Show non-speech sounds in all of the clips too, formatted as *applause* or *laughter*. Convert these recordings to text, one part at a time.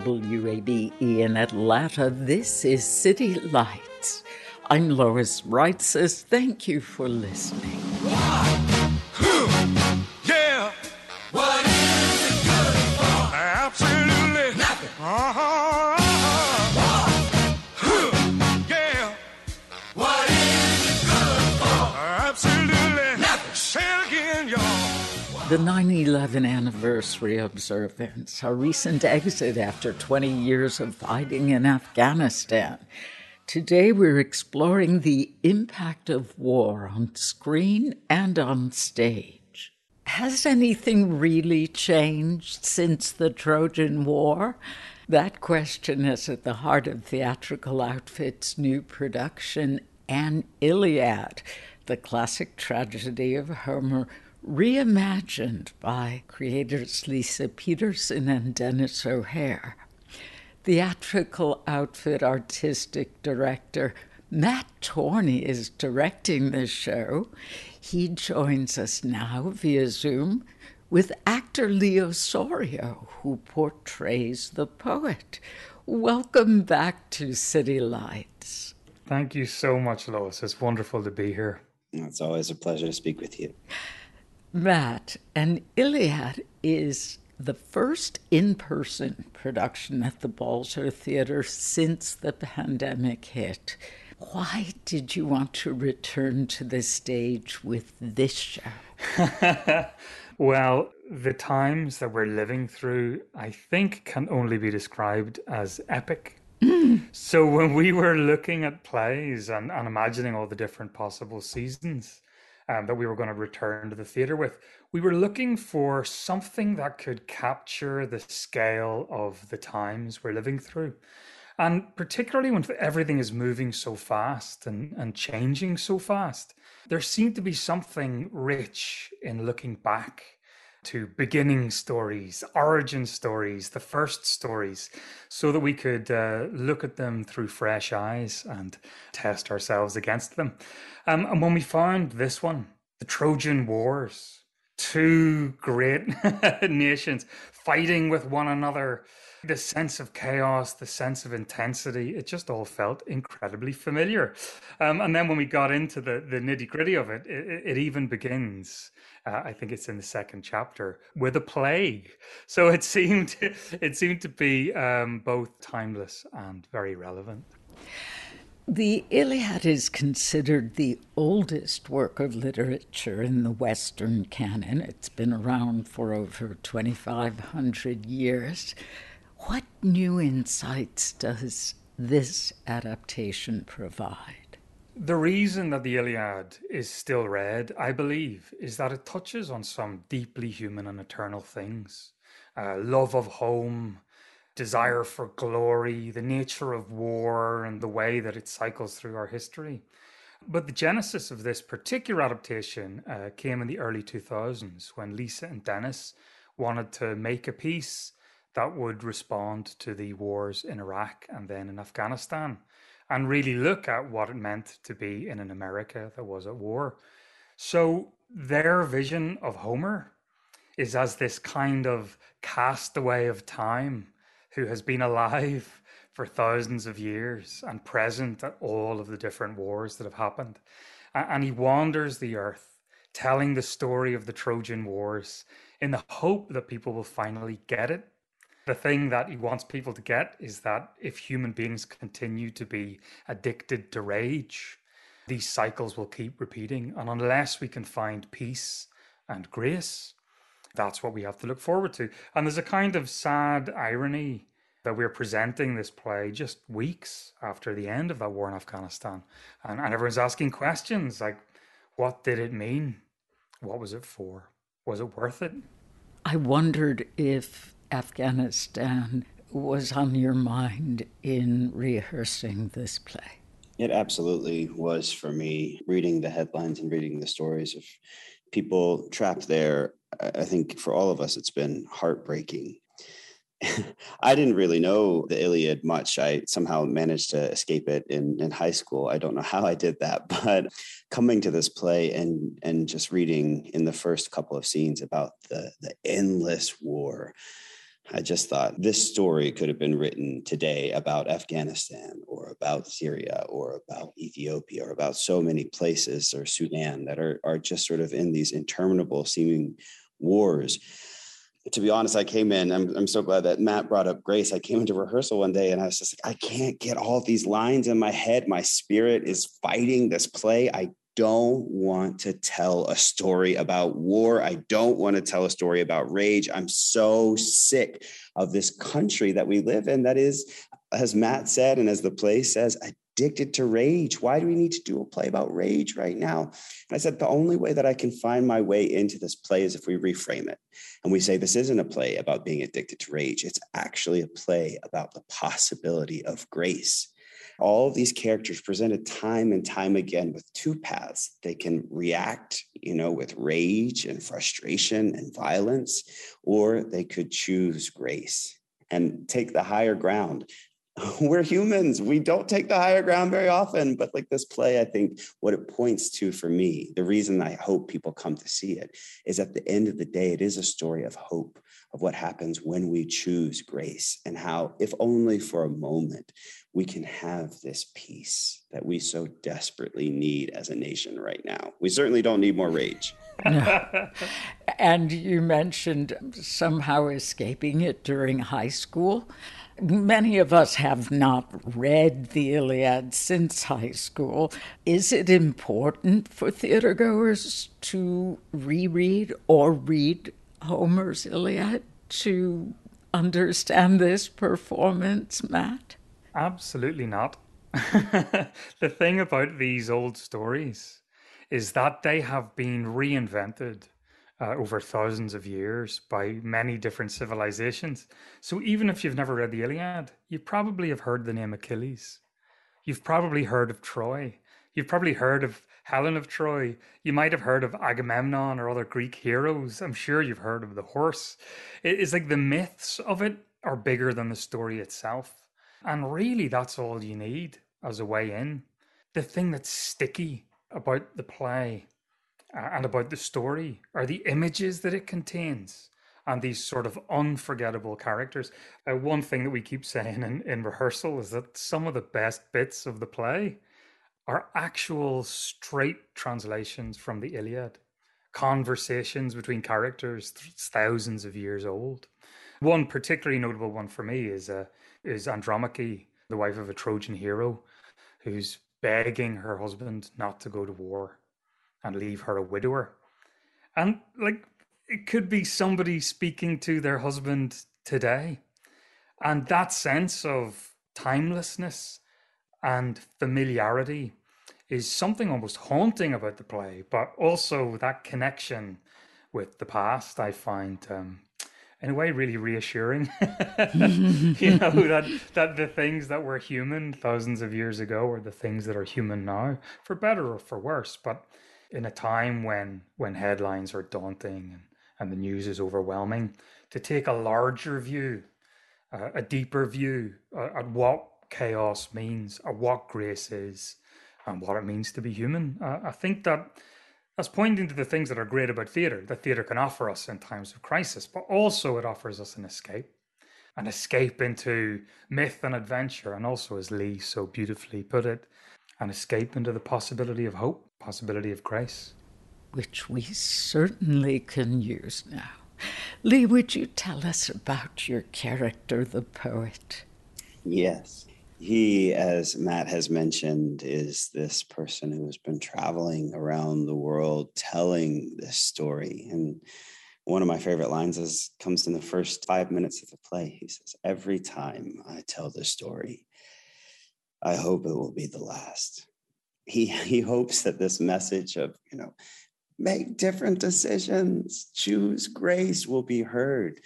WABE in Atlanta. This is City Lights. I'm Lois Reitzes thank you for listening. Yeah. What is it good for? Absolutely The 9 11 anniversary observance, a recent exit after 20 years of fighting in Afghanistan. Today we're exploring the impact of war on screen and on stage. Has anything really changed since the Trojan War? That question is at the heart of Theatrical Outfit's new production, An Iliad, the classic tragedy of Homer reimagined by creators Lisa Peterson and Denis O'Hare. Theatrical outfit artistic director Matt Torney is directing the show. He joins us now via Zoom with actor Lee Osorio, who portrays the poet. Welcome back to City Lights. Thank you so much, Lois. It's wonderful to be here. It's always a pleasure to speak with you. Matt, An Iliad is the first in person production at the Balzer Theater since the pandemic hit. Why did you want to return to the stage with this show? *laughs* well, the times that we're living through, I think, can only be described as epic. Mm. So, when we were looking at plays and, and imagining all the different possible seasons, um, that we were going to return to the theater with. We were looking for something that could capture the scale of the times we're living through. And particularly when everything is moving so fast and, and changing so fast, there seemed to be something rich in looking back to beginning stories, origin stories, the first stories, so that we could uh, look at them through fresh eyes and test ourselves against them. Um, and when we found this one, the Trojan Wars, two great *laughs* nations fighting with one another, the sense of chaos, the sense of intensity, it just all felt incredibly familiar. Um, and then when we got into the, the nitty gritty of it, it, it even begins. Uh, I think it's in the second chapter with a plague. So it *laughs* seemed it seemed to be um, both timeless and very relevant. The Iliad is considered the oldest work of literature in the Western canon. It's been around for over 2,500 years. What new insights does this adaptation provide? The reason that the Iliad is still read, I believe, is that it touches on some deeply human and eternal things uh, love of home, desire for glory, the nature of war, and the way that it cycles through our history. But the genesis of this particular adaptation uh, came in the early 2000s when Lisa and Denis wanted to make a piece that would respond to the wars in Iraq and then in Afghanistan and really look at what it meant to be in an America that was at war. So their vision of Homer is as this kind of castaway of time who has been alive *laughs* for thousands of years and present at all of the different wars that have happened. and he wanders the earth telling the story of the Trojan Wars in the hope that people will finally get it. The thing that he wants people to get is that if human beings continue to be addicted to rage, these cycles will keep repeating. And unless we can find peace and grace, that's what we have to look forward to. And there's a kind of sad irony that we're presenting this play just weeks after the end of that war in Afghanistan. And, and everyone's asking questions like, what did it mean? What was it for? Was it worth it? I wondered if Afghanistan was on your mind in rehearsing this play. It absolutely was for me. Reading the headlines and reading the stories of people trapped there, I think for all of us, it's been heartbreaking *laughs* I didn't really know the Iliad much. I somehow managed to escape it in, in high school. I don't know how I did that, *laughs* but coming to this play and and just reading in the first couple of scenes about the the endless war, I just thought this story could have been written today about Afghanistan or about Syria or about Ethiopia or about so many places or Sudan that are are just sort of in these interminable seeming wars to be honest, I came in. I'm, I'm so glad that Matt brought up Grace. I came into rehearsal one day and I was just like, I can't get all these lines in my head. My spirit is fighting this play. I don't want to tell a story about war. I don't want to tell a story about rage. I'm so sick of this country that we live in that is, as Matt said, and as the play says, addicted to rage. Why do we need to do a play about rage right now? And I said, the only way that I can find my way into this play is if we reframe it. And we say, this isn't a play about being addicted to rage. It's actually a play about the possibility of grace. All of these characters presented time and time again with two paths. They can react, you know, with rage and frustration and violence, or they could choose grace and take the higher ground *laughs* we're humans. We don't take the higher ground very often. But like this play, I think what it points to for me, the reason I hope people come to see it is at the end of the day, it is a story of hope, of what happens when we choose grace and how, if only for a moment, we can have this peace that we so desperately need as a nation right now. We certainly don't need more rage. *laughs* And you mentioned somehow escaping it during high school. Many of us have not read the Iliad since high school. Is it important for theatergoers to reread or read Homer's Iliad to understand this performance, Matt? Absolutely not. *laughs* the thing about these old stories is that they have been reinvented uh, over thousands of years by many different civilizations. So even if you've never read the Iliad, you probably have heard the name Achilles. You've probably heard of Troy. You've probably heard of Helen of Troy. You might have heard of Agamemnon or other Greek heroes. I'm sure you've heard of the horse. It's like the myths of it are bigger than the story itself. And really, that's all you need as a way in. The thing that's sticky about the play and about the story are the images that it contains and these sort of unforgettable characters. Uh, one thing that we keep saying in, in rehearsal is that some of the best bits of the play are actual straight translations from the Iliad, conversations between characters thousands of years old. One particularly notable one for me is uh, is Andromache, the wife of a Trojan hero, who's begging her husband not to go to war and leave her a widower. And like it could be somebody speaking to their husband today. And that sense of timelessness and familiarity is something almost haunting about the play, but also that connection with the past, I find um, in a way really reassuring. *laughs* you know *laughs* that that the things that were human thousands of years ago are the things that are human now, for better or for worse. But in a time when when headlines are daunting and, and the news is overwhelming, to take a larger view, uh, a deeper view uh, at what chaos means, at what grace is, and what it means to be human. Uh, I think that that's pointing to the things that are great about theatre that theatre can offer us in times of crisis, but also it offers us an escape, an escape into myth and adventure, and also, as Lee so beautifully put it, an escape into the possibility of hope. Possibility of grace. Which we certainly can use now. Lee, would you tell us about your character, the poet? Yes. He, as Matt has mentioned, is this person who has been traveling around the world telling this story. And one of my favorite lines is comes in the first five minutes of the play. He says, Every time I tell this story, I hope it will be the last. He *laughs* he hopes that this message of, you know, make different decisions, choose grace will be heard.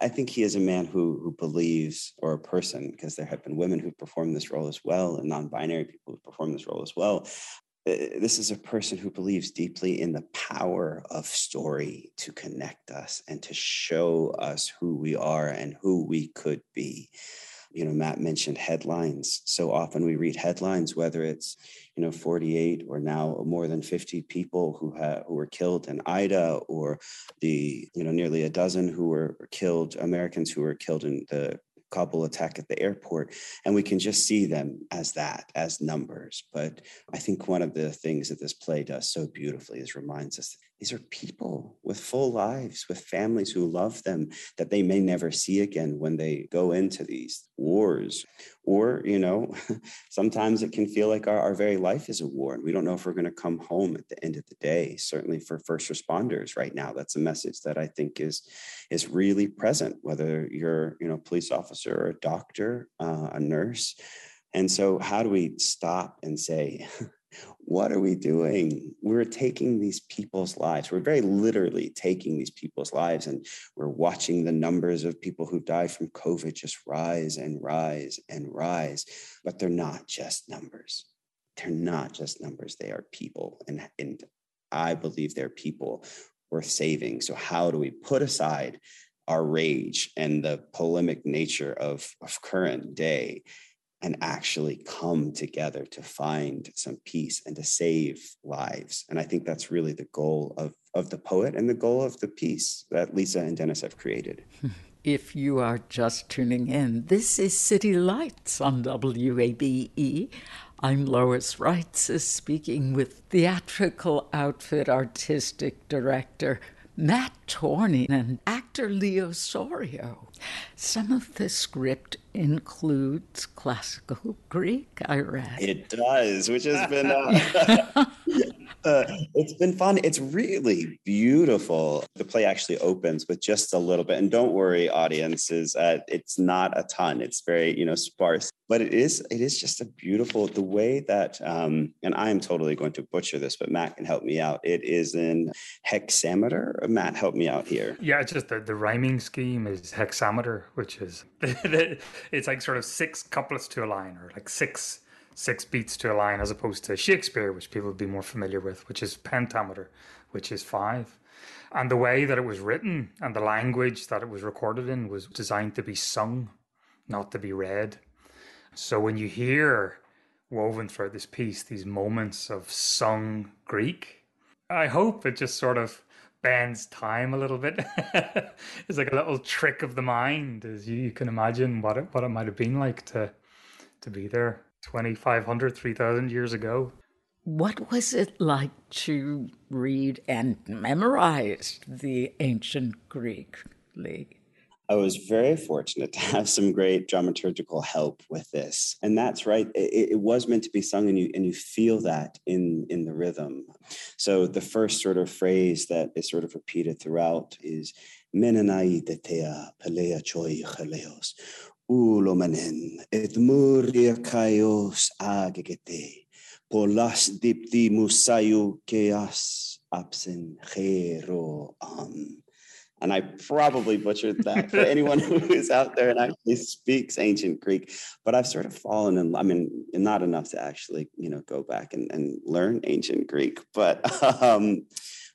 I think he is a man who who believes, or a person, because there have been women who performed this role as well, and non-binary people who perform this role as well. Uh, this is a person who believes deeply in the power of story to connect us and to show us who we are and who we could be you know matt mentioned headlines so often we read headlines whether it's you know 48 or now more than 50 people who have who were killed in ida or the you know nearly a dozen who were killed americans who were killed in the Kabul attack at the airport. And we can just see them as that, as numbers. But I think one of the things that this play does so beautifully is reminds us these are people with full lives, with families who love them that they may never see again when they go into these wars. Or, you know, *laughs* sometimes it can feel like our, our very life is a war and we don't know if we're going to come home at the end of the day. Certainly for first responders right now, that's a message that I think is is really present, whether you're, you know, a police officer or a doctor, uh, a nurse. And so how do we stop and say, *laughs* what are we doing? We're taking these people's lives. We're very literally taking these people's lives, and we're watching the numbers of people who died from COVID just rise and rise and rise. But they're not just numbers. They're not just numbers. They are people. And, and I believe they're people worth saving. So, how do we put aside our rage and the polemic nature of, of current day and actually come together to find some peace and to save lives. And I think that's really the goal of, of the poet and the goal of the piece that Lisa and Denis have created. *laughs* If you are just tuning in, this is City Lights on WABE. I'm Lois Reitzes speaking with theatrical outfit artistic director Matt Torney and actor Lee Osorio. Some of the script includes classical Greek, I read. It does, which has been uh, *laughs* *laughs* uh, it's been fun. It's really beautiful. The play actually opens with just a little bit, and don't worry, audiences, uh, it's not a ton. It's very you know sparse, but it is it is just a beautiful the way that um, and I am totally going to butcher this, but Matt can help me out. It is in hexameter. Matt, help me out here. Yeah, it's just the, the rhyming scheme is hexameter, which is *laughs* it's like sort of six couplets to a line, or like six six beats to a line as opposed to Shakespeare, which people would be more familiar with, which is pentameter, which is five. And the way that it was written and the language that it was recorded in was designed to be sung, not to be read. So when you hear woven throughout this piece these moments of sung Greek, I hope it just sort of bends time a little bit. *laughs* it's like a little trick of the mind, as you, you can imagine what it what it might have been like to to be there. 2,500, 3,000 years ago. What was it like to read and memorize the ancient Greek League? I was very fortunate to have some great dramaturgical help with this, and that's right. It, it, was meant to be sung, and you and you feel that in in the rhythm. So the first sort of phrase that is sort of repeated throughout is "Menenai tetea pelea choi chaleos," ulomanen et muria kaios agegete polas dipti musayu keas absen hero am. And I probably butchered that for *laughs* anyone who is out there and actually speaks ancient Greek. But I've sort of fallen in, I mean, not enough to actually, you know, go back and, and learn ancient Greek. But um,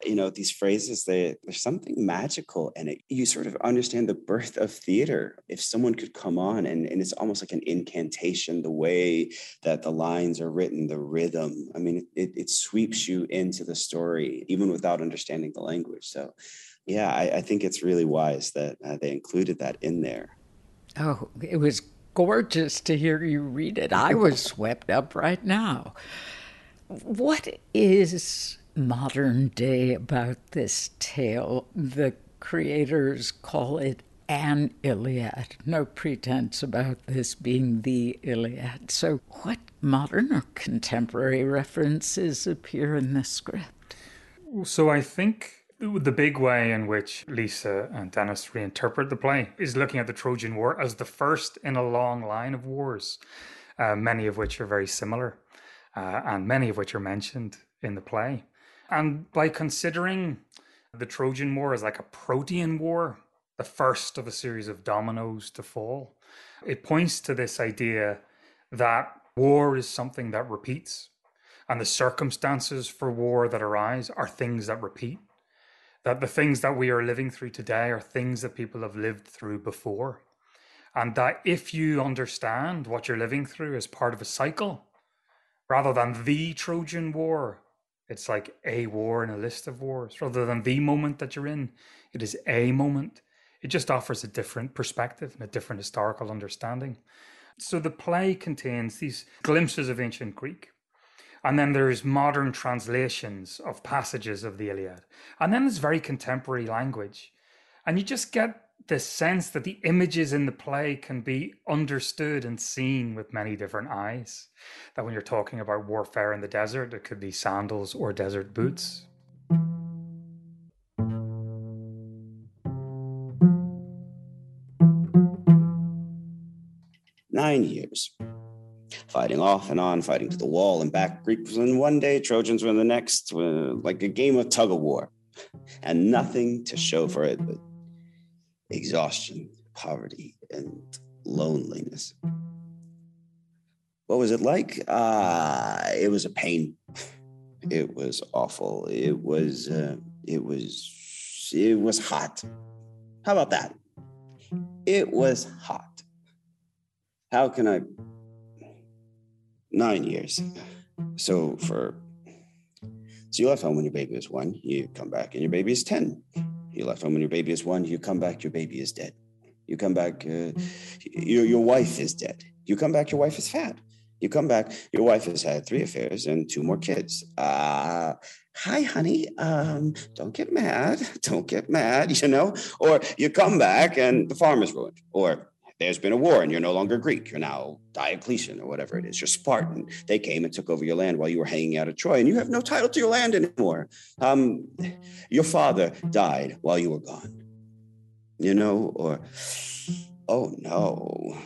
you know these phrases they there's something magical in it you sort of understand the birth of theater if someone could come on and, and it's almost like an incantation the way that the lines are written the rhythm i mean it, it sweeps you into the story even without understanding the language so yeah i, I think it's really wise that uh, they included that in there oh it was gorgeous to hear you read it i was *laughs* swept up right now What is modern day about this tale? The creators call it an Iliad. No pretense about this being the Iliad. So, what modern or contemporary references appear in the script? So, I think the big way in which Lisa and Denis reinterpret the play is looking at the Trojan War as the first in a long line of wars, uh, many of which are very similar, uh, and many of which are mentioned in the play. And by considering the Trojan War as like a protean war, the first of a series of dominoes to fall. It points to this idea that war is something that repeats, and the circumstances for war that arise are things that repeat. That the things that we are living through today are things that people have lived through before. And that if you understand what you're living through as part of a cycle, rather than the Trojan War, it's like a war in a list of wars, rather than the moment that you're in, it is a moment it just offers a different perspective and a different historical understanding. So the play contains these glimpses of ancient Greek. And then there's modern translations of passages of the Iliad. And then there's very contemporary language. And you just get the sense that the images in the play can be understood and seen with many different eyes. That when you're talking about warfare in the desert, it could be sandals or desert boots. nine years. Fighting off and on, fighting to the wall and back. Greeks were in one day, Trojans were in the next, uh, like a game of tug of war. And nothing to show for it but exhaustion, poverty, and loneliness. What was it like? Uh, it was a pain. It was awful. It was, uh, it was, it was hot. How about that? It was hot how can I? Nine years. So for so you left home when your baby was one, you come back and your baby is 10. You left home when your baby is one, you come back, your baby is dead. You come back, uh, your, your wife is dead. You come back, your wife is fat. You come back, your wife has had three affairs and two more kids. Uh, hi, honey. Um, don't get mad. *laughs* Don't get mad, you know? Or you come back and the farm is ruined. Or there's been a war and you're no longer Greek. You're now Diocletian or whatever it is. You're Spartan. They came and took over your land while you were hanging out at Troy, and you have no title to your land anymore. Um, your father died while you were gone. You know, or, oh no,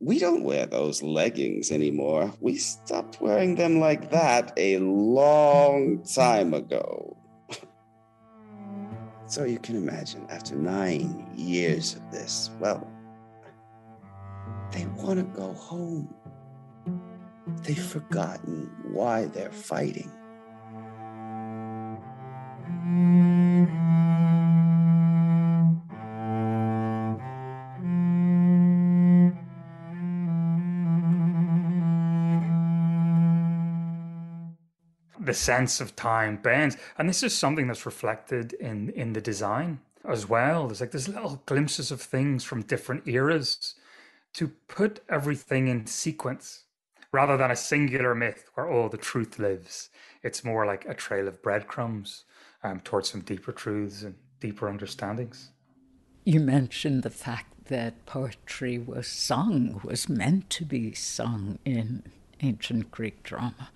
we don't wear those leggings anymore. We stopped wearing them like that a long time ago. *laughs* so you can imagine, after nine years of this, well, they want to go home. They've forgotten why they're fighting. the sense of time bends and this is something that's reflected in in the design as well there's like there's little glimpses of things from different eras to put everything in sequence rather than a singular myth where all the truth lives. It's more like a trail of breadcrumbs um, towards some deeper truths and deeper understandings. You mentioned the fact that poetry was sung, was meant to be sung in ancient Greek drama.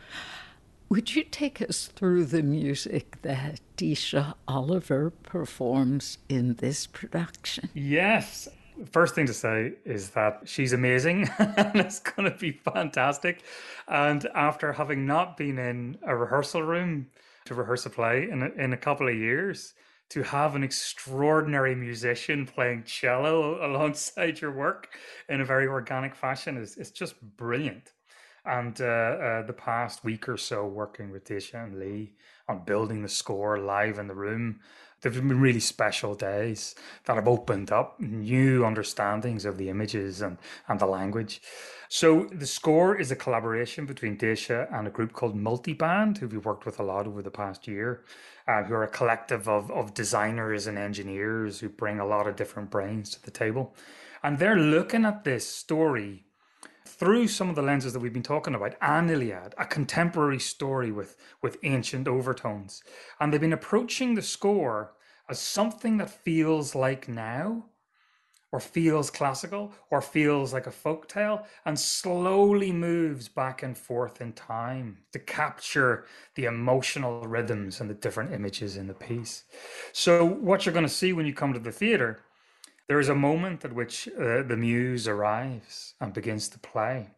Would you take us through the music that Deesha Oliver performs in this production? Yes, first thing to say is that she's amazing *laughs* and it's going to be fantastic. And after having not been in a rehearsal room to rehearse a play in a, in a couple of years, to have an extraordinary musician playing cello *laughs* alongside your work in a very organic fashion is, is just brilliant. And uh, uh, the past week or so, working with Deesha and Lee on building the score live in the room They've been really special days that have opened up new understandings of the images and, and the language. So the score is a collaboration between Deesha and a group called Multiband, who we've worked with a lot over the past year, uh, who are a collective of, of designers and engineers who bring a lot of different brains to the table. And they're looking at this story through some of the lenses that we've been talking about, an Iliad, a contemporary story with, with ancient overtones. And they've been approaching the score as something that feels like now, or feels classical, or feels like a folk tale, and slowly moves back and forth in time to capture the emotional rhythms and the different images in the piece. So, what you're going to see when you come to the theater there is a moment at which uh, the muse arrives and begins to play.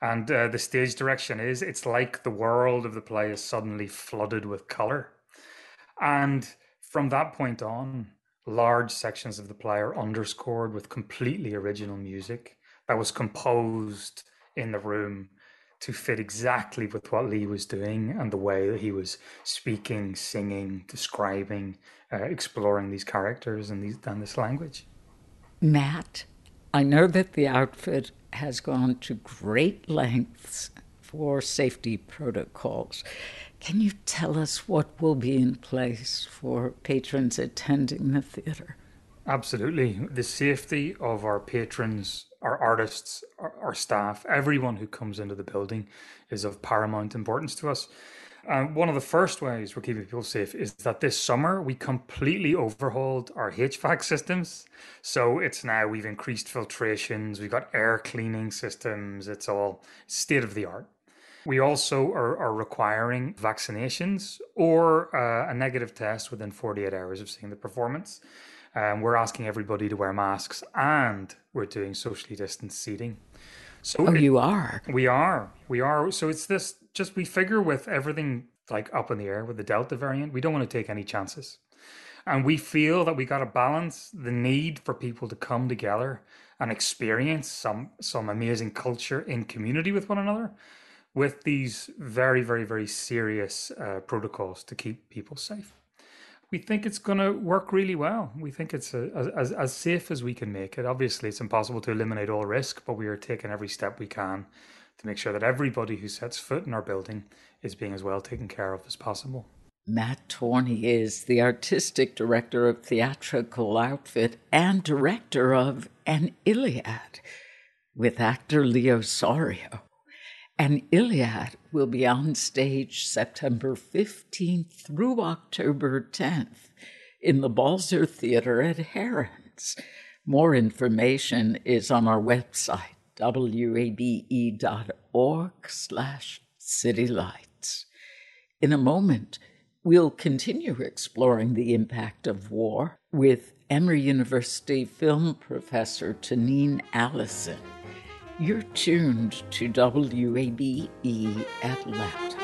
And uh, the stage direction is it's like the world of the play is suddenly flooded with color. And from that point on, large sections of the play are underscored with completely original music that was composed in the room to fit exactly with what Lee was doing and the way that he was speaking, singing, describing, uh, exploring these characters and these and this language. Matt, I know that the outfit has gone to great lengths for safety protocols. Can you tell us what will be in place for patrons attending the theater? Absolutely. The safety of our patrons, our artists, our, staff, everyone who comes into the building is of paramount importance to us. Um, one of the first ways we're keeping people safe is that this summer we completely overhauled our HVAC systems. So it's now we've increased filtrations, we've got air cleaning systems, it's all state of the art. We also are, are requiring vaccinations or uh, a negative test within 48 hours of seeing the performance. Um, we're asking everybody to wear masks and we're doing socially distanced seating. So oh, it, you are. We are. We are. So it's this. Just we figure with everything like up in the air with the Delta variant, we don't want to take any chances, and we feel that we got to balance the need for people to come together and experience some some amazing culture in community with one another, with these very very very serious uh, protocols to keep people safe we think it's going to work really well. We think it's a, as, as safe as we can make it. Obviously, it's impossible to eliminate all risk, but we are taking every step we can to make sure that everybody who sets foot in our building is being as well taken care of as possible. Matt Torney is the artistic director of Theatrical Outfit and director of An Iliad with actor Lee Osorio. An Iliad will be on stage September 15th through October 10th in the Balzer Theater at Herren's. More information is on our website, wabe.org slash citylights. In a moment, we'll continue exploring the impact of war with Emory University film professor Tanine Allison. You're tuned to WABE Atlanta.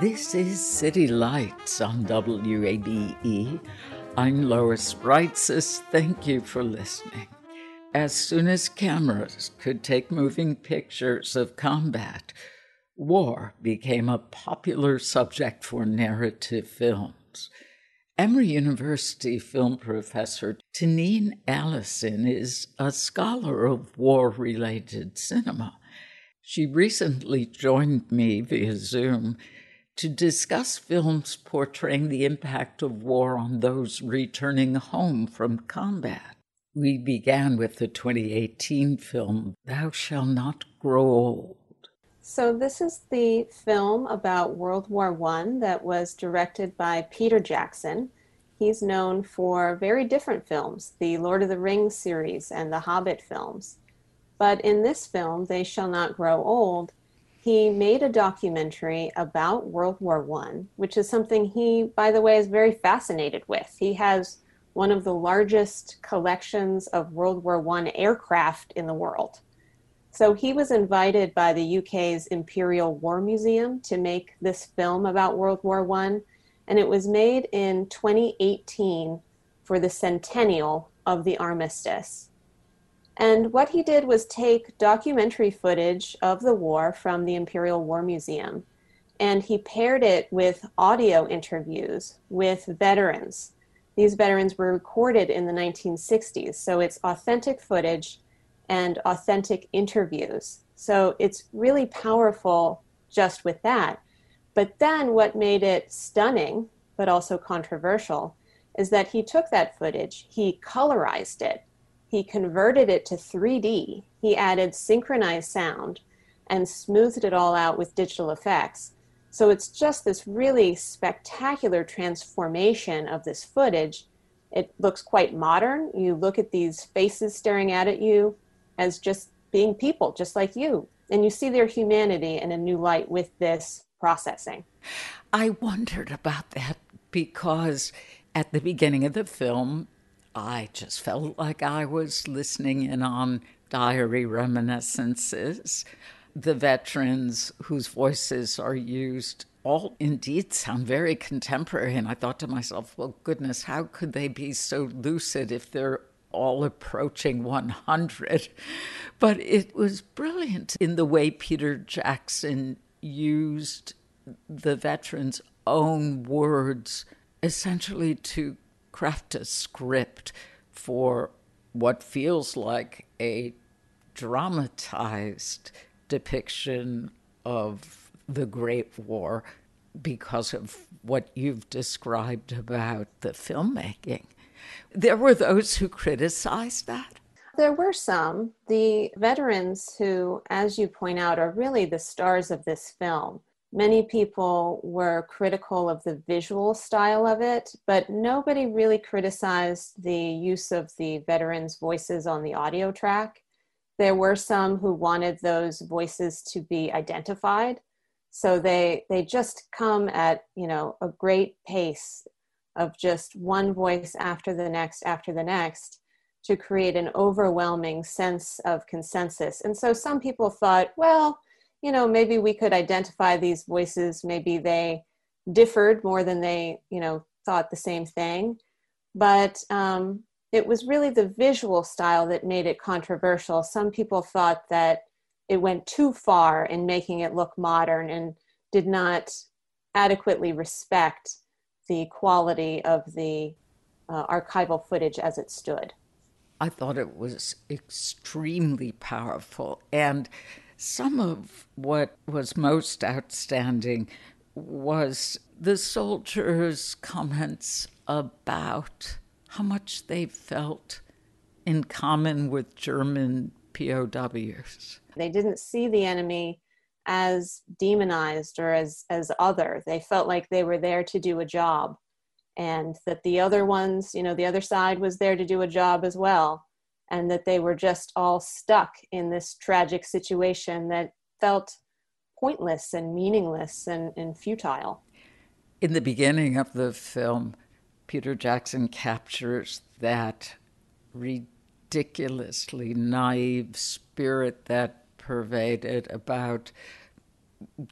This is City Lights on WABE. I'm Lois Reitzes. Thank you for listening. As soon as cameras could take moving pictures of combat, war became a popular subject for narrative films. Emory University film professor Tanine Allison is a scholar of war related cinema. She recently joined me via Zoom to discuss films portraying the impact of war on those returning home from combat. We began with the 2018 film Thou Shall Not Grow Old. So, this is the film about World War I that was directed by Peter Jackson. He's known for very different films the Lord of the Rings series and the Hobbit films. But in this film, They Shall Not Grow Old, he made a documentary about World War One, which is something he, by the way, is very fascinated with. He has one of the largest collections of World War One aircraft in the world. So he was invited by the UK's Imperial War Museum to make this film about World War One, and it was made in 2018 for the centennial of the armistice. And what he did was take documentary footage of the war from the Imperial War Museum and he paired it with audio interviews with veterans. These veterans were recorded in the 1960s, so it's authentic footage and authentic interviews. So it's really powerful just with that. But then what made it stunning, but also controversial, is that he took that footage, he colorized it, he converted it to 3D, he added synchronized sound, and smoothed it all out with digital effects. So it's just this really spectacular transformation of this footage. It looks quite modern. You look at these faces staring out at you as just being people, just like you. And you see their humanity in a new light with this processing. I wondered about that because at the beginning of the film, I just felt like I was listening in on diary reminiscences. The veterans whose voices are used all indeed sound very contemporary. And I thought to myself, well, goodness, how could they be so lucid if they're all approaching 100? But it was brilliant in the way Peter Jackson used the veterans' own words essentially to craft a script for what feels like a dramatized depiction of the Great War because of what you've described about the filmmaking. There were those who criticized that. There were some. The veterans who, as you point out, are really the stars of this film many people were critical of the visual style of it, but nobody really criticized the use of the veterans' voices on the audio track. There were some who wanted those voices to be identified. So they they just come at, you know, a great pace of just one voice after the next after the next to create an overwhelming sense of consensus. And so some people thought, well, you know, maybe we could identify these voices. Maybe they differed more than they, you know, thought the same thing. But um, it was really the visual style that made it controversial. Some people thought that it went too far in making it look modern and did not adequately respect the quality of the uh, archival footage as it stood. I thought it was extremely powerful. And some of what was most outstanding was the soldiers' comments about how much they felt in common with German POWs. They didn't see the enemy as demonized or as, as other. They felt like they were there to do a job and that the other ones, you know, the other side was there to do a job as well and that they were just all stuck in this tragic situation that felt pointless and meaningless and, and futile. In the beginning of the film, Peter Jackson captures that ridiculously naive spirit that pervaded about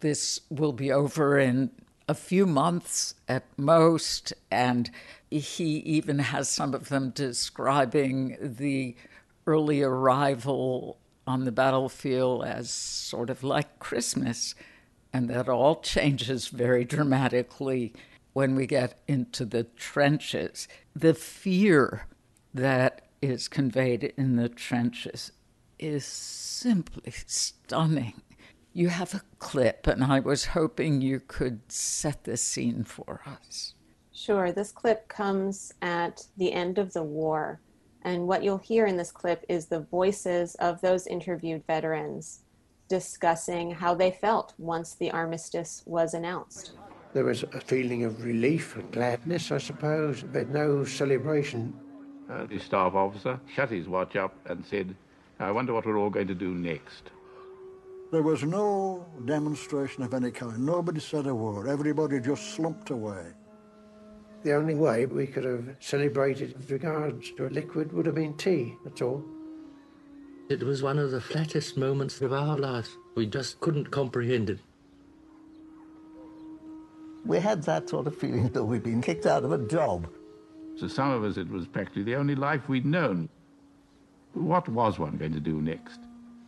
this will be over in a few months at most. And he even has some of them describing the early arrival on the battlefield as sort of like Christmas. And that all *laughs* changes very dramatically when we get into the trenches. The fear that is conveyed in the trenches is simply stunning. You have a clip, and I was hoping you could set the scene for us. Sure. This clip comes at the end of the war and what you'll hear in this clip is the voices of those interviewed veterans discussing how they felt once the armistice was announced. There was a feeling of relief and gladness, I suppose, but no celebration. Uh, the staff officer shut his watch up and said, I wonder what we're all going to do next. There was no demonstration of any kind. Nobody said a word. Everybody just slumped away. The only way we could have celebrated with regards to a liquid would have been tea, that's all. It was one of the flattest moments of our lives. We just couldn't comprehend it. We had that sort of feeling that we'd been kicked out of a job. To some of us, it was practically the only life we'd known. What was one going to do next?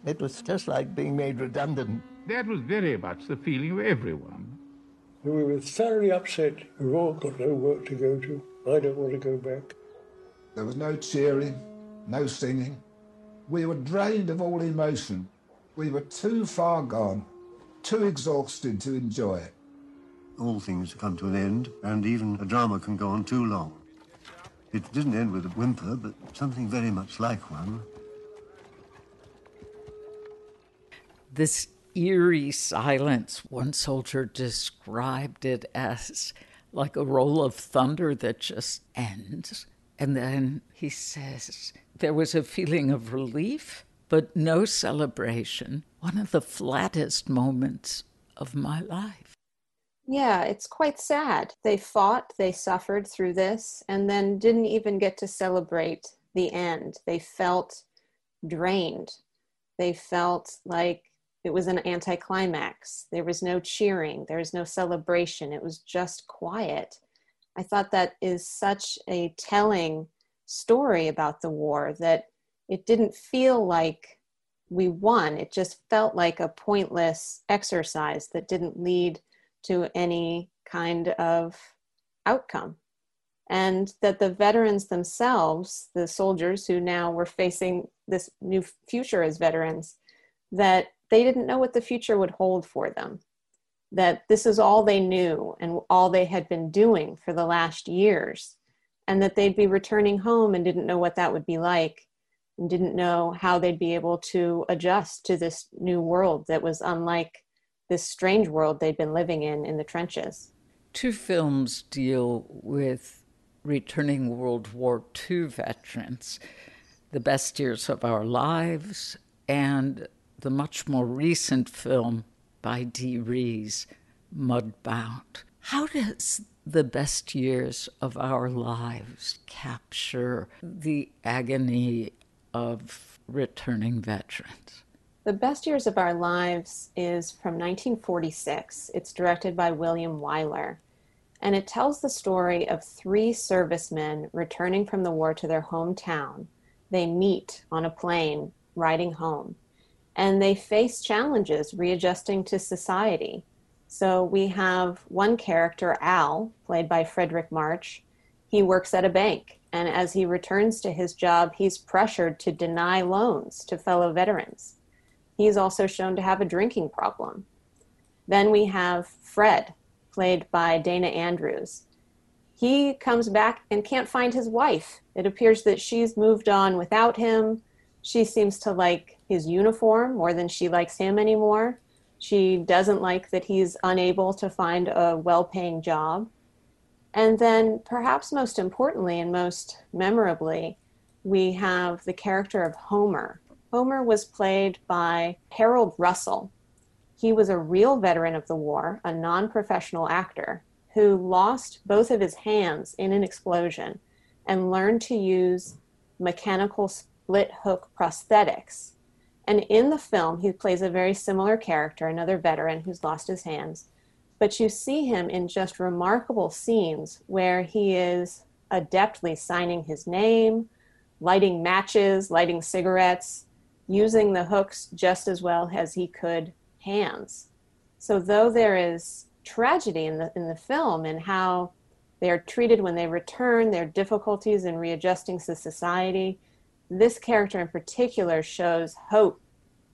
It was just like being made redundant. That was very much the feeling of everyone. We were thoroughly upset. We've all got no work to go to. I don't want to go back. There was no cheering, no singing. We were drained of all emotion. We were too far gone, too exhausted to enjoy it. All things come to an end, and even a drama can go on too long. It didn't end with a whimper, but something very much like one. This eerie silence, one soldier described it as like a roll of thunder that just ends. And then he says, there was a feeling of relief, but no celebration. One of the flattest moments of my life. Yeah, it's quite sad. They fought, they suffered through this, and then didn't even get to celebrate the end. They felt drained. They felt like it was an anticlimax. There was no cheering, there was no celebration. It was just quiet. I thought that is such a telling story about the war that it didn't feel like we won. It just felt like a pointless exercise that didn't lead to any kind of outcome. And that the veterans themselves, the soldiers who now were facing this new future as veterans, that they didn't know what the future would hold for them. That this is all they knew and all they had been doing for the last years. And that they'd be returning home and didn't know what that would be like and didn't know how they'd be able to adjust to this new world that was unlike this strange world they'd been living in in the trenches. Two films deal with returning World War II veterans The Best Years of Our Lives and the much more recent film by Dee Rees, Mudbound. How does the best years of our lives capture the agony of returning veterans? The Best Years of Our Lives is from 1946. It's directed by William Wyler. And it tells the story of three servicemen returning from the war to their hometown. They meet on a plane riding home and they face challenges readjusting to society. So we have one character, Al, played by Fredric March. He works at a bank, and as he returns to his job, he's pressured to deny loans to fellow veterans. He's also shown to have a drinking problem. Then we have Fred, played by Dana Andrews. He comes back and can't find his wife. It appears that she's moved on without him. She seems to like his uniform more than she likes him anymore. She doesn't like that he's unable to find a well paying job. And then, perhaps most importantly and most memorably, we have the character of Homer. Homer was played by Harold Russell. He was a real veteran of the war, a non professional actor who lost both of his hands in an explosion and learned to use mechanical split hook prosthetics and in the film, he plays a very similar character, another veteran who's lost his hands. But you see him in just remarkable scenes where he is adeptly signing his name, lighting matches, lighting cigarettes, using the hooks just as well as he could hands. So though there is tragedy in the in the film and how they are treated when they return, their difficulties in readjusting to society, this character in particular shows hope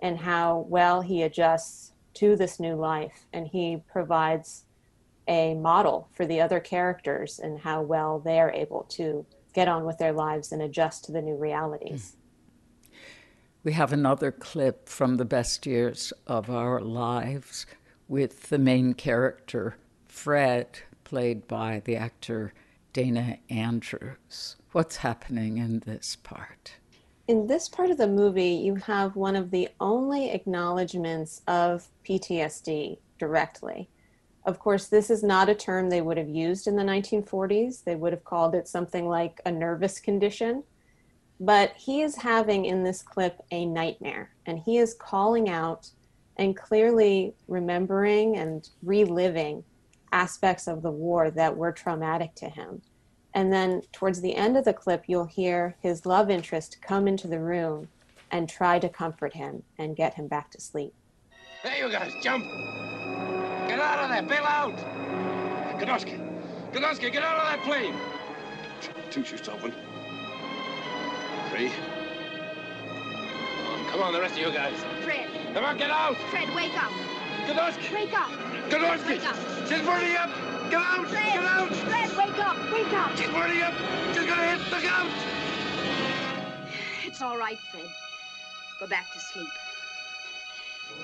and how well he adjusts to this new life and he provides a model for the other characters and how well they're able to get on with their lives and adjust to the new realities. Hmm. We have another clip from the best years of our lives with the main character, Fred, played by the actor Dana Andrews. What's happening in this part? In this part of the movie, you have one of the only acknowledgments of PTSD directly. Of course, this is not a term they would have used in the 1940s. They would have called it something like a nervous condition. But he is having in this clip a nightmare, and he is calling out and clearly remembering and reliving aspects of the war that were traumatic to him. And then towards the end of the clip, you'll hear his love interest come into the room and try to comfort him and get him back to sleep. There you guys, jump! Get out of there, bail out! Godowski! Godowski, get out of that plane! Two chutes open. Three. Come on, come on, the rest of you guys. Fred. Come on, get out! Fred, wake up. Godowski! Wake up. Godowski! Wake up. She's burning up! Get out! Fred. Get out! Fred, wake up. Wake up. She's burning up! She's gonna hit the couch! It's all right, Fred. Go back to sleep.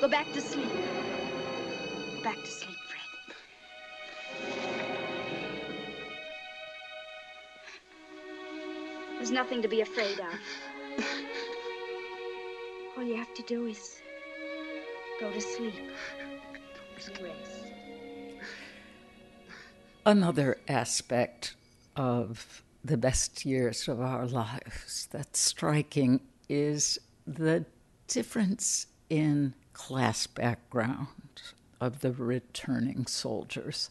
Go back to sleep. Go back to sleep, Fred. There's nothing to be afraid of. All you have to do is go to sleep. And rest. Another aspect of the best years of our lives that's striking is the difference in class background of the returning soldiers.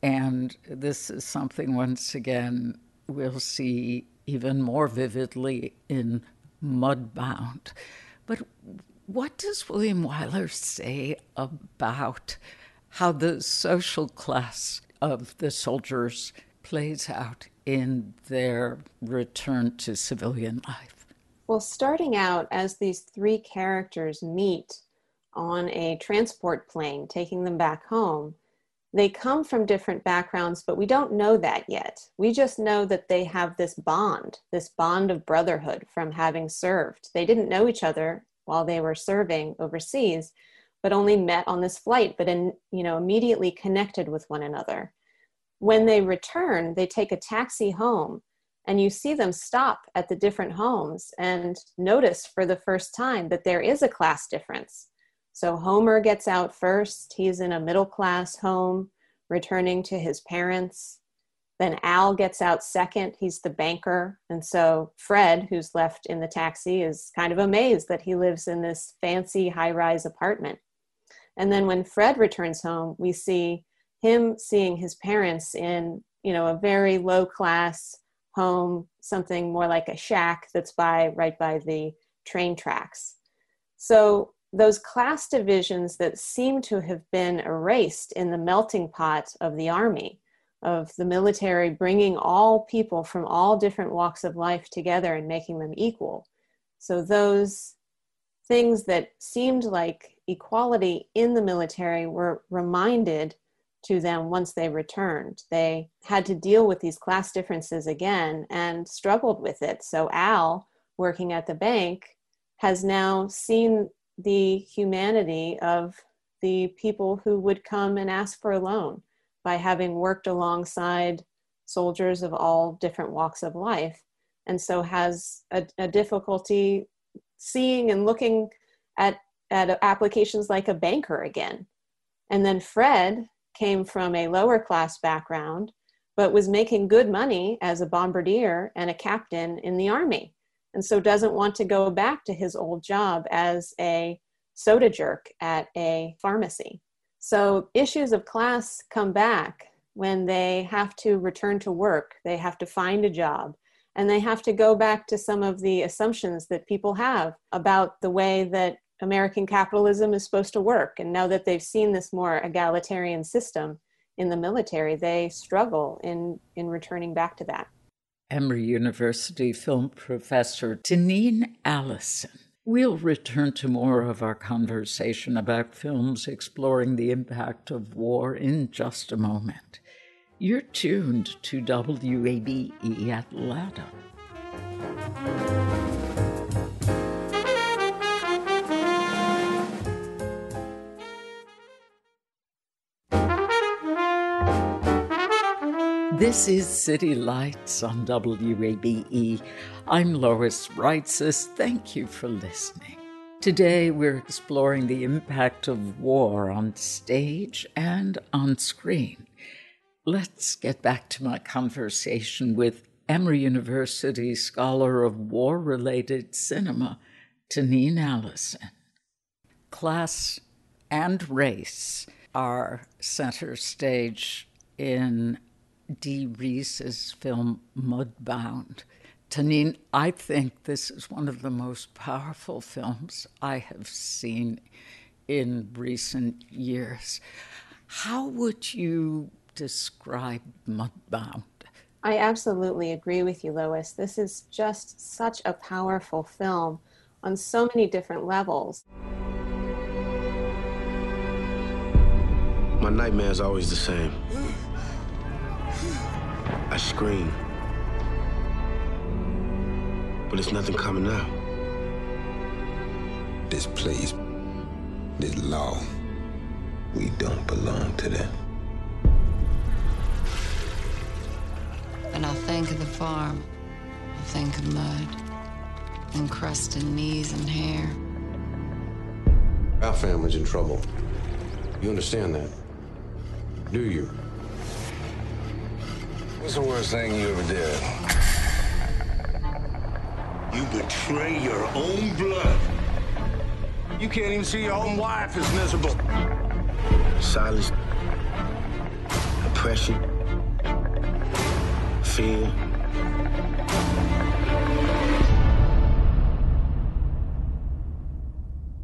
And this is something, once again, we'll see even more vividly in Mudbound. But what does William Wyler say about how the social class of the soldiers plays out in their return to civilian life? Well, starting out as these three characters meet on a transport plane taking them back home, they come from different backgrounds, but we don't know that yet. We just know that they have this bond, this bond of brotherhood from having served. They didn't know each other while they were serving overseas, but only met on this flight, but in, you know, immediately connected with one another. When they return, they take a taxi home and you see them stop at the different homes and notice for the first time that there is a class difference. So Homer gets out first. He's in a middle class home, returning to his parents. Then Al gets out second. He's the banker. And so Fred, who's left in the taxi, is kind of amazed that he lives in this fancy high rise apartment. And then when Fred returns home, we see him seeing his parents in, you know, a very low class home, something more like a shack that's by right by the train tracks. So those class divisions that seem to have been erased in the melting pot of the army, of the military bringing all people from all different walks of life together and making them equal. So those things that seemed like equality in the military were reminded to them once they returned. They had to deal with these class differences again and struggled with it. So Al, working at the bank, has now seen the humanity of the people who would come and ask for a loan by having worked alongside soldiers of all different walks of life and so has a, a difficulty seeing and looking at, at applications like a banker again and then fred came from a lower class background but was making good money as a bombardier and a captain in the army and so doesn't want to go back to his old job as a soda jerk at a pharmacy. So issues of class come back when they have to return to work, they have to find a job, and they have to go back to some of the assumptions that people have about the way that American capitalism is supposed to work. And now that they've seen this more egalitarian system in the military, they struggle in, in returning back to that. Emory University film professor Tanine Allison. We'll return to more of our conversation about films exploring the impact of war in just a moment. You're tuned to WABE Atlanta. This is City Lights on WABE. I'm Lois Reitzes. Thank you for listening. Today we're exploring the impact of war on stage and on screen. Let's get back to my conversation with Emory University scholar of war related cinema, Tanine Allison. Class and race are center stage in Dee Rees's film Mudbound. Tanine, I think this is one of the most powerful films I have seen in recent years. How would you describe Mudbound? I absolutely agree with you, Lois. This is just such a powerful film on so many different levels. My nightmare's always the same. Mm. I scream. But there's nothing coming out. This place, this law, we don't belong to them. And I'll think of the farm. I'll think of mud, and encrusted knees and hair. Our family's in trouble. You understand that? Do you? What's the worst thing you ever did? You betray your own blood. You can't even see your own wife is miserable. Silence, oppression, fear.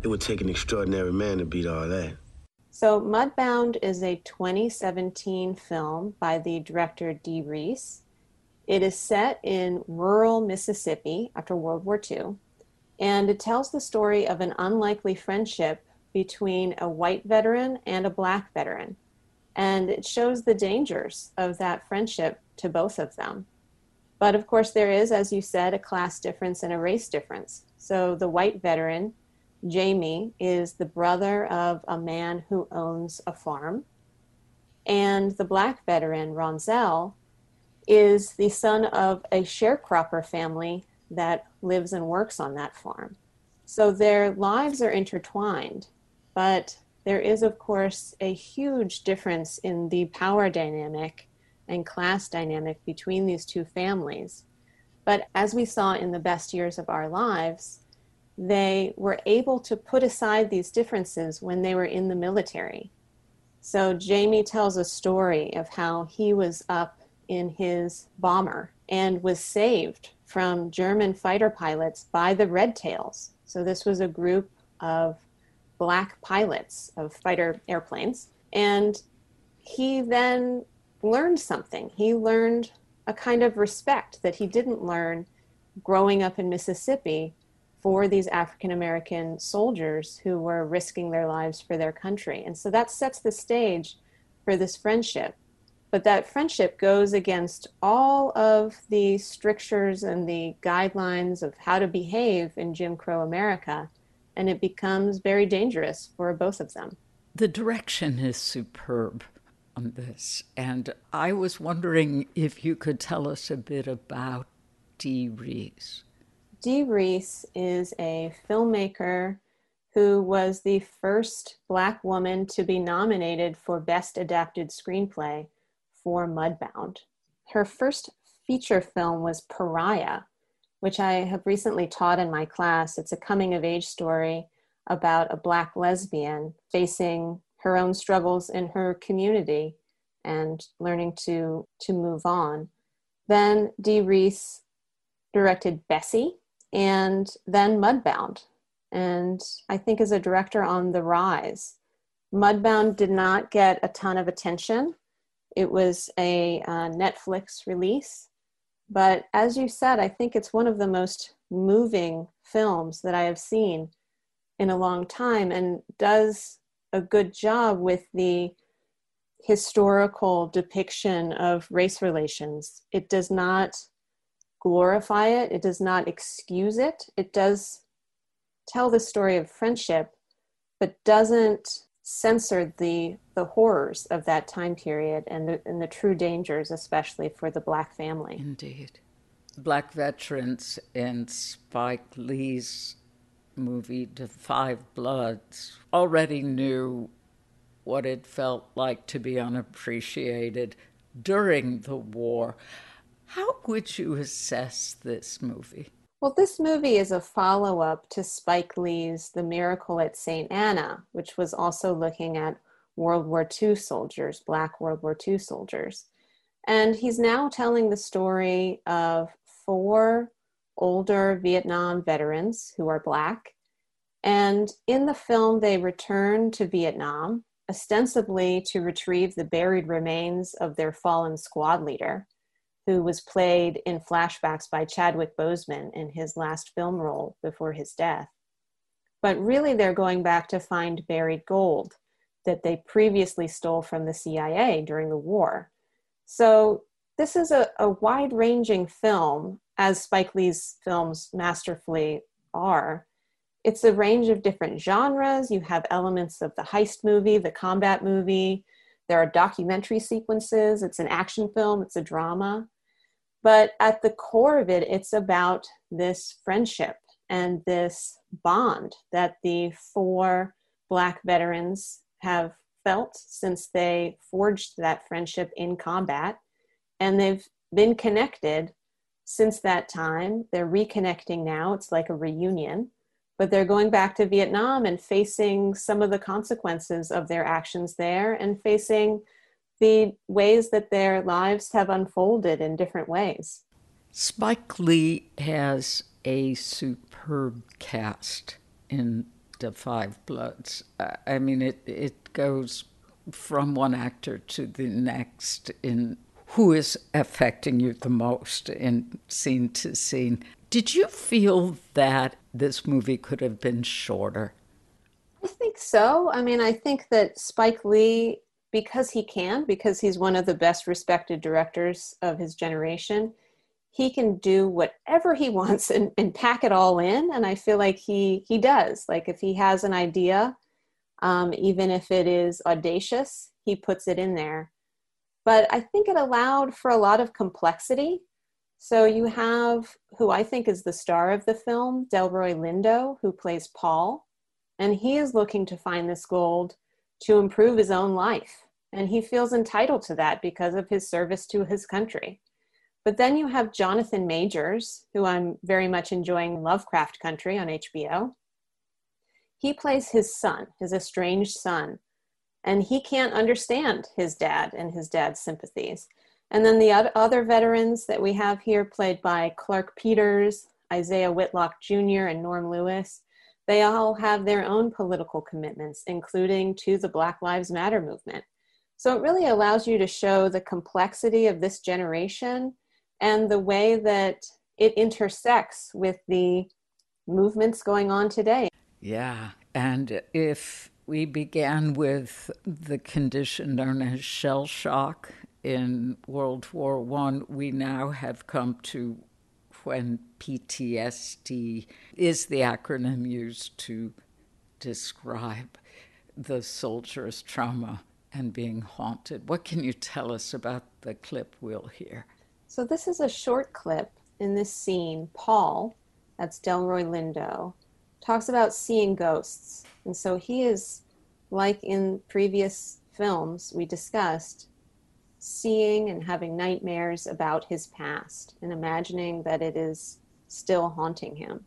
It would take an extraordinary man to beat all that. So, Mudbound is a 2017 film by the director Dee Rees. It is set in rural Mississippi after World War II, and it tells the story of an unlikely friendship between a white veteran and a black veteran. And it shows the dangers of that friendship to both of them. But of course, there is, as you said, a class difference and a race difference. So the white veteran Jamie is the brother of a man who owns a farm. And the black veteran, Ronsel, is the son of a sharecropper family that lives and works on that farm. So their lives are intertwined, but there is, of course, a huge difference in the power dynamic and class dynamic between these two families. But as we saw in the best years of our lives, they were able to put aside these differences when they were in the military. So Jamie tells a story of how he was up in his bomber and was saved from German fighter pilots by the Red Tails. So this was a group of black pilots of fighter airplanes. And he then learned something. He learned a kind of respect that he didn't learn growing up in Mississippi for these African American soldiers who were risking their lives for their country. And so that sets the stage for this friendship. But that friendship goes against all of the strictures and the guidelines of how to behave in Jim Crow America. And it becomes very dangerous for both of them. The direction is superb on this. And I was wondering if you could tell us a bit about Dee Rees. Dee Rees is a filmmaker who was the first Black woman to be nominated for Best Adapted Screenplay for Mudbound. Her first feature film was Pariah, which I have recently taught in my class. It's a coming of age story about a Black lesbian facing her own struggles in her community and learning to, to move on. Then Dee Rees directed Bessie, and then Mudbound. And I think as a director on the rise, Mudbound did not get a ton of attention. It was a uh, Netflix release. But as you said, I think it's one of the most moving films that I have seen in a long time and does a good job with the historical depiction of race relations. It does not glorify it, it does not excuse it. It does tell the story of friendship, but doesn't censor the the horrors of that time period and the, and the true dangers, especially for the black family. Indeed. Black veterans in Spike Lee's movie, *The Five Bloods, already knew what it felt like to be unappreciated during the war. How would you assess this movie? Well, this movie is a follow up to Spike Lee's The Miracle at St. Anna, which was also looking at World War II soldiers, Black World War II soldiers. And he's now telling the story of four older Vietnam veterans who are Black. And in the film, they return to Vietnam, ostensibly to retrieve the buried remains of their fallen squad leader who was played in flashbacks by Chadwick Boseman in his last film role before his death. But really, they're going back to find buried gold that they previously stole from the CIA during the war. So, this is a, a wide ranging film, as Spike Lee's films masterfully are. It's a range of different genres. You have elements of the heist movie, the combat movie, there are documentary sequences, it's an action film, it's a drama. But at the core of it, it's about this friendship and this bond that the four Black veterans have felt since they forged that friendship in combat. And they've been connected since that time. They're reconnecting now. It's like a reunion. But they're going back to Vietnam and facing some of the consequences of their actions there and facing the ways that their lives have unfolded in different ways. Spike Lee has a superb cast in The Five Bloods. I mean, it, it goes from one actor to the next in who is affecting you the most in scene to scene. Did you feel that this movie could have been shorter? I think so. I mean, I think that Spike Lee because he can, because he's one of the best respected directors of his generation, he can do whatever he *laughs* wants and, and pack it all in. And I feel like he he does. Like if he has an idea, um, even if it is audacious, he puts it in there. But I think it allowed for a lot of complexity. So you have who I think is the star of the film, Delroy Lindo, who plays Paul, and he is looking to find this gold to improve his own life. And he feels entitled to that because of his service to his country. But then you have Jonathan Majors, who I'm very much enjoying Lovecraft Country on HBO. He plays his son, his estranged son, and he can't understand his dad and his dad's sympathies. And then the other veterans that we have here, played by Clarke Peters, Isaiah Whitlock Jr., and Norm Lewis, they all have their own political commitments, including to the Black Lives Matter movement. So it really allows you to show the complexity of this generation and the way that it intersects with the movements going on today. Yeah. And if we began with the condition known as shell shock in World War One, we now have come to when PTSD is the acronym used to describe the soldier's trauma and being haunted. What can you tell us about the clip we'll hear? So, this is a short clip in this scene. Paul, that's Delroy Lindo, talks about seeing ghosts. And so he is, like in previous films we discussed, seeing and having nightmares about his past and imagining that it is still haunting him.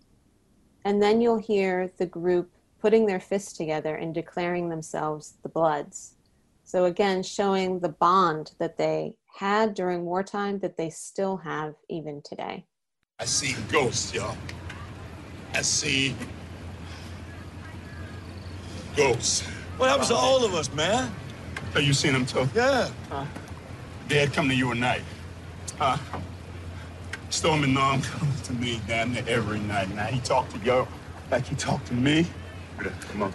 And then you'll hear the group putting their fists together and declaring themselves the Bloods. So, again, showing the bond that they had during wartime that they still have even today. I see ghosts, y'all. I see ghosts. What happens to all of us, man? Have you seen them too? Yeah. Huh? Dad come to you at night. Huh? Stormy Norm comes to me damn near every night. Now he talked to you like he talked to me. Yeah, come on.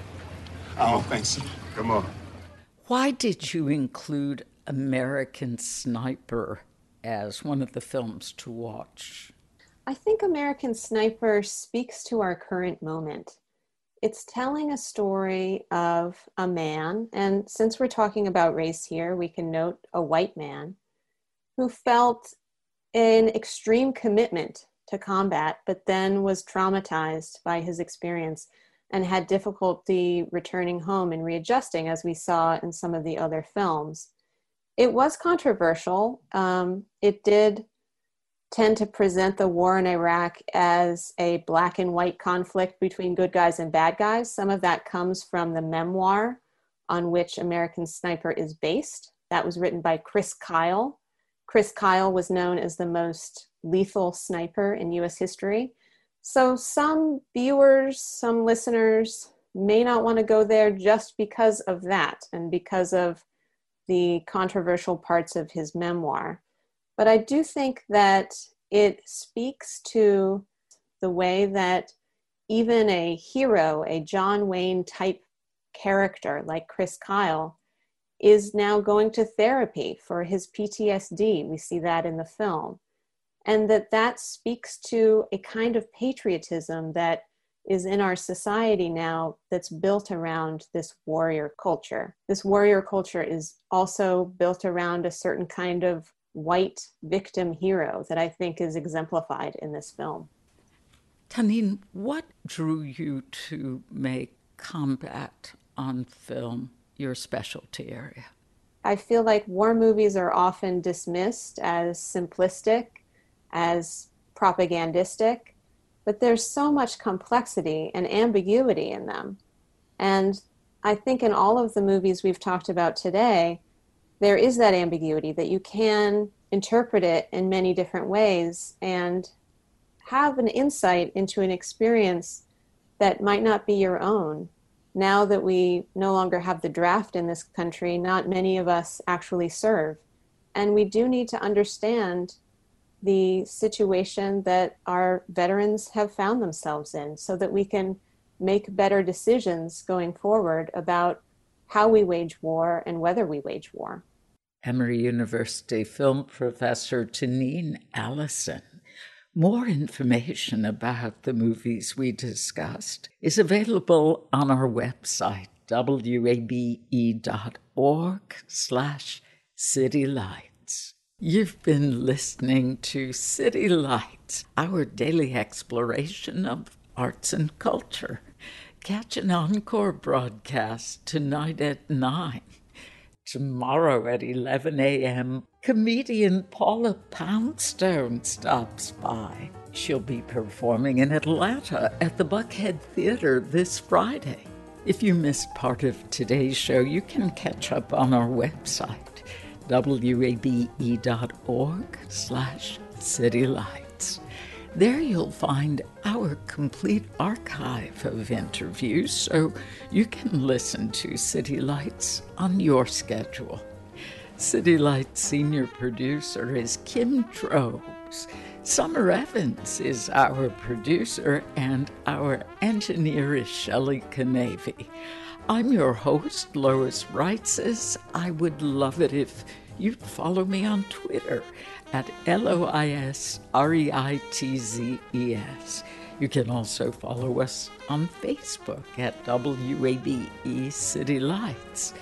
Oh, I don't think so. Come on. Why did you include American Sniper as one of the films to watch? I think American Sniper speaks to our current moment. It's telling a story of a man, and since we're talking about race here, we can note a white man who felt an extreme commitment to combat, but then was traumatized by his experience and had difficulty returning home and readjusting, as we saw in some of the other films. It was controversial. Um, it did tend to present the war in Iraq as a black and white conflict between good guys and bad guys. Some of that comes from the memoir on which American Sniper is based. That was written by Chris Kyle. Chris Kyle was known as the most lethal sniper in US history. So some viewers, some listeners may not want to go there just because of that and because of the controversial parts of his memoir. But I do think that it speaks to the way that even a hero, a John Wayne type character like Chris Kyle, is now going to therapy for his PTSD. We see that in the film. And that that speaks to a kind of patriotism that is in our society now that's built around this warrior culture. This warrior culture is also built around a certain kind of white victim hero that I think is exemplified in this film. Tanine, what drew you to make combat on film your specialty area? I feel like war movies are often dismissed as simplistic, as propagandistic, but there's so much complexity and ambiguity in them. And I think in all of the movies we've talked about today, there is that ambiguity that you can interpret it in many different ways and have an insight into an experience that might not be your own. Now that we no longer have the draft in this country, not many of us actually serve. And we do need to understand the situation that our veterans have found themselves in so that we can make better decisions going forward about how we wage war and whether we wage war. Emory University film professor Tanine Allison. More information about the movies we discussed is available on our website, wabe.org slash citylights. You've been listening to City Lights, our daily exploration of arts and culture. Catch an encore broadcast tonight at 9. Tomorrow at 11 a.m., comedian Paula Poundstone stops by. She'll be performing in Atlanta at the Buckhead Theater this Friday. If you missed part of today's show, you can catch up on our website, wabe.org slash citylights. There you'll find our complete archive of interviews so you can listen to City Lights on your schedule. City Lights senior producer is Kim Trobes. Summer Evans is our producer, and our engineer is Shelley Canavy. I'm your host, Lois Reitzes. I would love it if you'd follow me on Twitter at L O I S R E I T Z E S. You can also follow us on Facebook at WABE City Lights.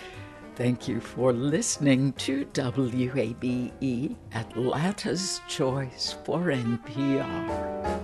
Thank you for listening to WABE Atlanta's Choice for NPR.